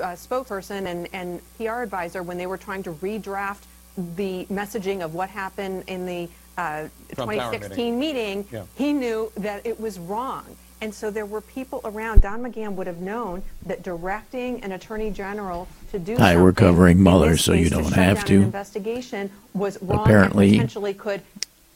uh, spokesperson and, and PR advisor when they were trying to redraft the messaging of what happened in the uh, 2016 meeting, Yeah. he knew that it was wrong. And so there were people around. Don McGahn would have known that directing an attorney general to do Hi, we're covering in Mueller, so you don't have to. An investigation was wrong. Apparently, and potentially could.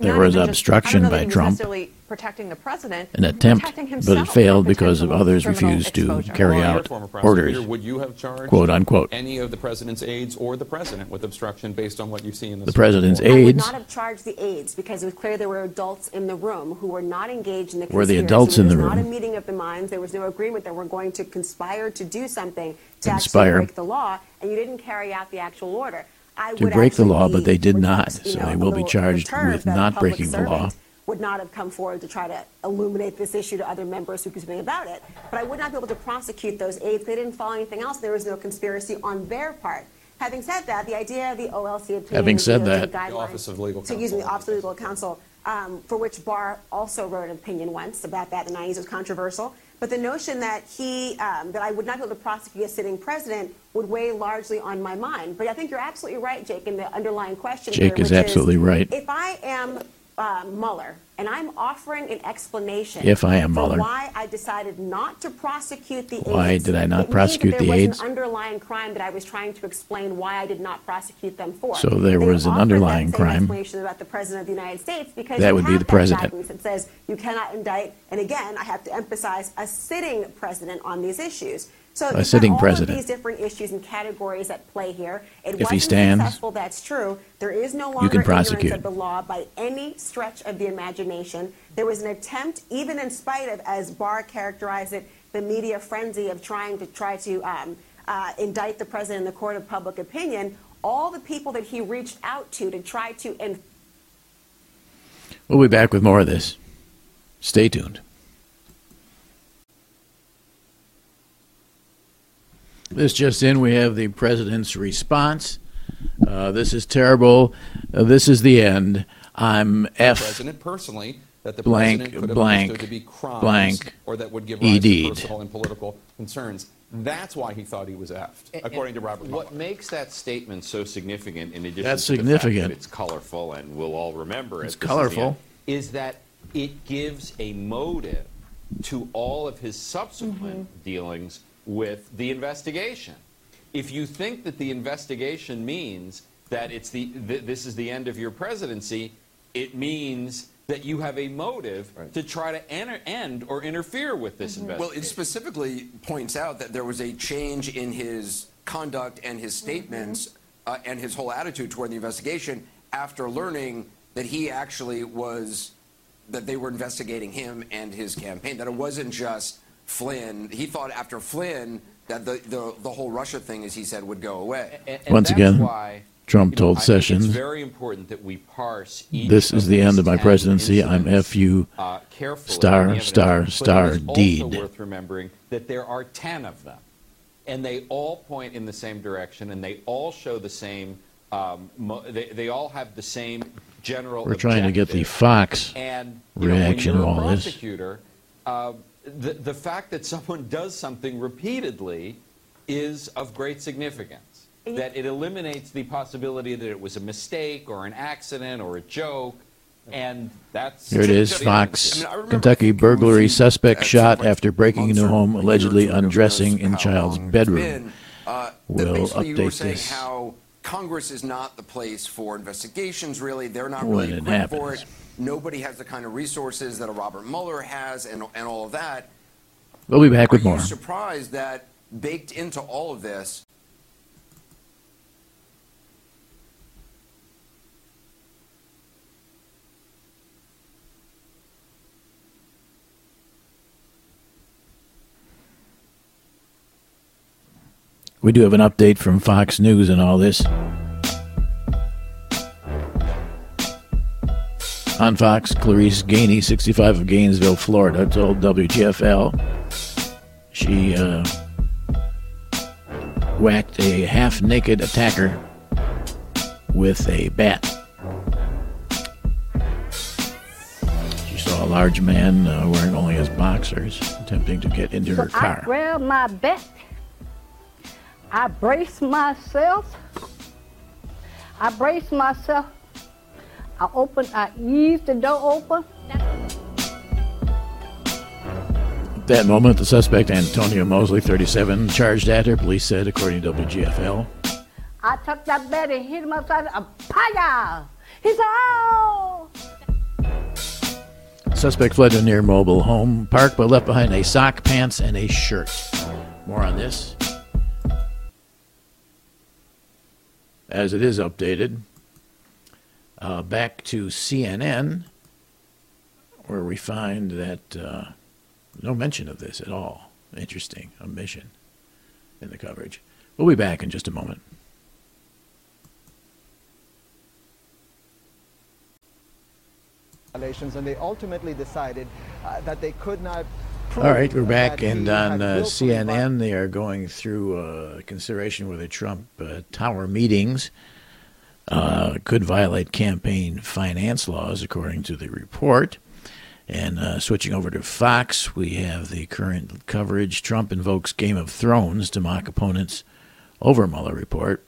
There was obstruction I don't know that by Trump. protecting the president, An attempt, but it failed because of others refused to exposure. carry Well, you're a out orders, Would you have charged quote unquote. any of the president's aides or the president with obstruction based on what you see in this The president's report? I would aides not have charged the aides because it was clear there were adults in the room who were not engaged in the Were the adults in the room? not a meeting of the minds. There was no agreement that we're going to conspire to do something to Conspire. actually break the law, and you didn't carry out the actual order. I To would break the law, but they did perhaps, not, so know, they will be charged with not breaking the law. Would not have come forward to try to illuminate this issue to other members who could do something about it. But I would not be able to prosecute those aides. They didn't follow anything else. There was no conspiracy on their part. Having said that, the idea of the OLC opinion, Having said you that- the guidelines- Office of Legal Counsel, Excuse me, the Office of Legal Counsel, um, for which Barr also wrote an opinion once about that in the 90s was controversial. But the notion that he, um, that I would not be able to prosecute a sitting president would weigh largely on my mind. But I think you're absolutely right, Jake, in the underlying question Jake here, is absolutely right. If I am uh, Mueller and I'm offering an explanation If I am Mueller. why I decided not to prosecute the AIDS. Why aides, did I not it prosecute the there was? An underlying crime that I was trying to explain why I did not prosecute them for. So there They was an underlying same crime. explanation about the president of the United States because That would be the that president. that says you cannot indict, and again, I have to emphasize a sitting president on these issues. So got sitting president. these different issues and categories at play here. It If he stands, successful, that's true. There is no longer can prosecute. the law by any stretch of the imagination. There was an attempt, even in spite of, as Barr characterized it, the media frenzy of trying to try to um, uh, indict the president in the court of public opinion. All the people that he reached out to to try to enforce We'll be back with more of this. Stay tuned. This just in, we have the president's response. Uh, this is terrible. Uh, this is the end. I'm F. president personally that the blank, president could have blank, understood to be crimes blank, or that would give rise ED'd. to personal and political concerns. That's why he thought he was effed, according to Robert Mueller. What makes that statement so significant, in addition That's to the fact that it's colorful and we'll all remember it, It's this is colorful. end, is that it gives a motive to all of his subsequent mm-hmm. dealings with the investigation. If you think that the investigation means that it's the th- this is the end of your presidency, it means that you have a motive to try to enter, end or interfere with this Well, investigation. Well, it specifically points out that there was a change in his conduct and his statements uh, and his whole attitude toward the investigation after learning that he actually was that they were investigating him and his campaign. That it wasn't just Flynn. He thought after Flynn that the the, the whole Russia thing, as he said, would go away. And- and Once that's again, why, Trump told Sessions, It's very important that we parse each This is the end of my presidency. I'm FU uh, star, on the evidence. star, star, deed. Also worth remembering that there are 10 of them, and they all point in the same direction, and they all show the same. Um, mo- they, they all have the same general. We're trying to get the. Fox and know, reaction when to all this. uh, the the fact that someone does something repeatedly is of great significance. And you- That it eliminates the possibility that it was a mistake or an accident or a joke, and that's Here it is. Fox, I mean, I Kentucky burglary suspect shot some after breaking into home, a year or allegedly two ago, who undressing in child's bedroom. uh, We'll basically you were update this. how Congress is not the place for investigations. Really, they're not When really equipped for it. Nobody has the kind of resources that a Robert Mueller has, and and all of that. We'll be back Are with you more. surprised that baked into all of this We do have an update from Fox News and all this. On Fox, Clarice Gainey, 65 of Gainesville, Florida, told WGFL she uh, whacked a half naked attacker with a bat. She saw a large man uh, wearing only his boxers attempting to get into her So I car. grabbed my bat. I brace myself. I brace myself. I open, I ease the door open. At that moment, the suspect, Antonio Mosley, 37, charged at her, police said, according to WGFL. I took that bed and hit him upside the Paya! He said, oh! Suspect fled to a near mobile home park but left behind a sock, pants, and a shirt. More on this as it is updated. Uh, back to CNN, where we find that uh, no mention of this at all. Interesting omission in the coverage. We'll be back in just a moment. and they ultimately decided uh, that they could not. All right, we're back, and on uh, CNN, they are going through uh, consideration whether Trump uh, Tower meetings uh, could violate campaign finance laws, according to the report. And uh, switching over to Fox, we have the current coverage. Trump invokes Game of Thrones to mock opponents over Mueller report.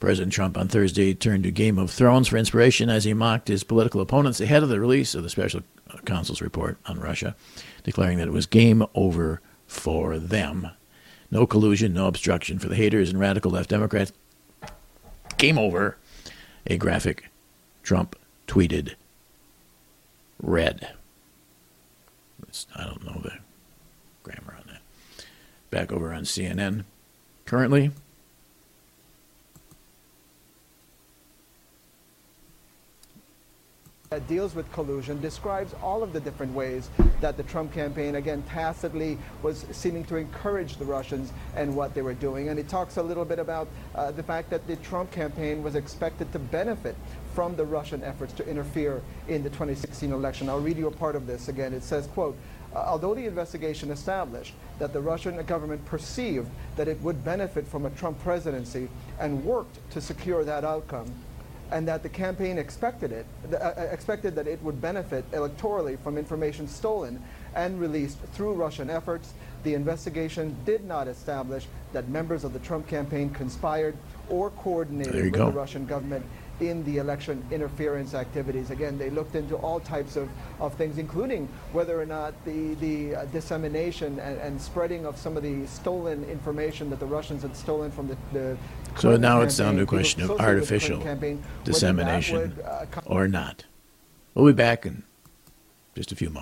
President Trump on Thursday turned to Game of Thrones for inspiration as he mocked his political opponents ahead of the release of the special counsel's report on Russia, declaring that it was game over for them. No collusion, no obstruction for the haters and radical left Democrats. Game over. A graphic Trump tweeted red. It's, I don't know the grammar on that. Back over on CNN. Currently, deals with collusion, describes all of the different ways that the Trump campaign, again, tacitly was seeming to encourage the Russians and what they were doing. And it talks a little bit about uh, the fact that the Trump campaign was expected to benefit from the Russian efforts to interfere in the 2016 election. I'll read you a part of this again. It says, quote, "Uh, although the investigation established that the Russian government perceived that it would benefit from a Trump presidency and worked to secure that outcome, and that the campaign expected it, uh, uh, expected that it would benefit electorally from information stolen and released through Russian efforts. The investigation did not establish that members of the Trump campaign conspired or coordinated with go. the Russian government in the election interference activities. Again, they looked into all types of, of things, including whether or not the, the uh, dissemination and, and spreading of some of the stolen information that the Russians had stolen from the, the so now it's down to a question of people associated with the Clinton artificial campaign, dissemination would, uh, or not. We'll be back in just a few moments.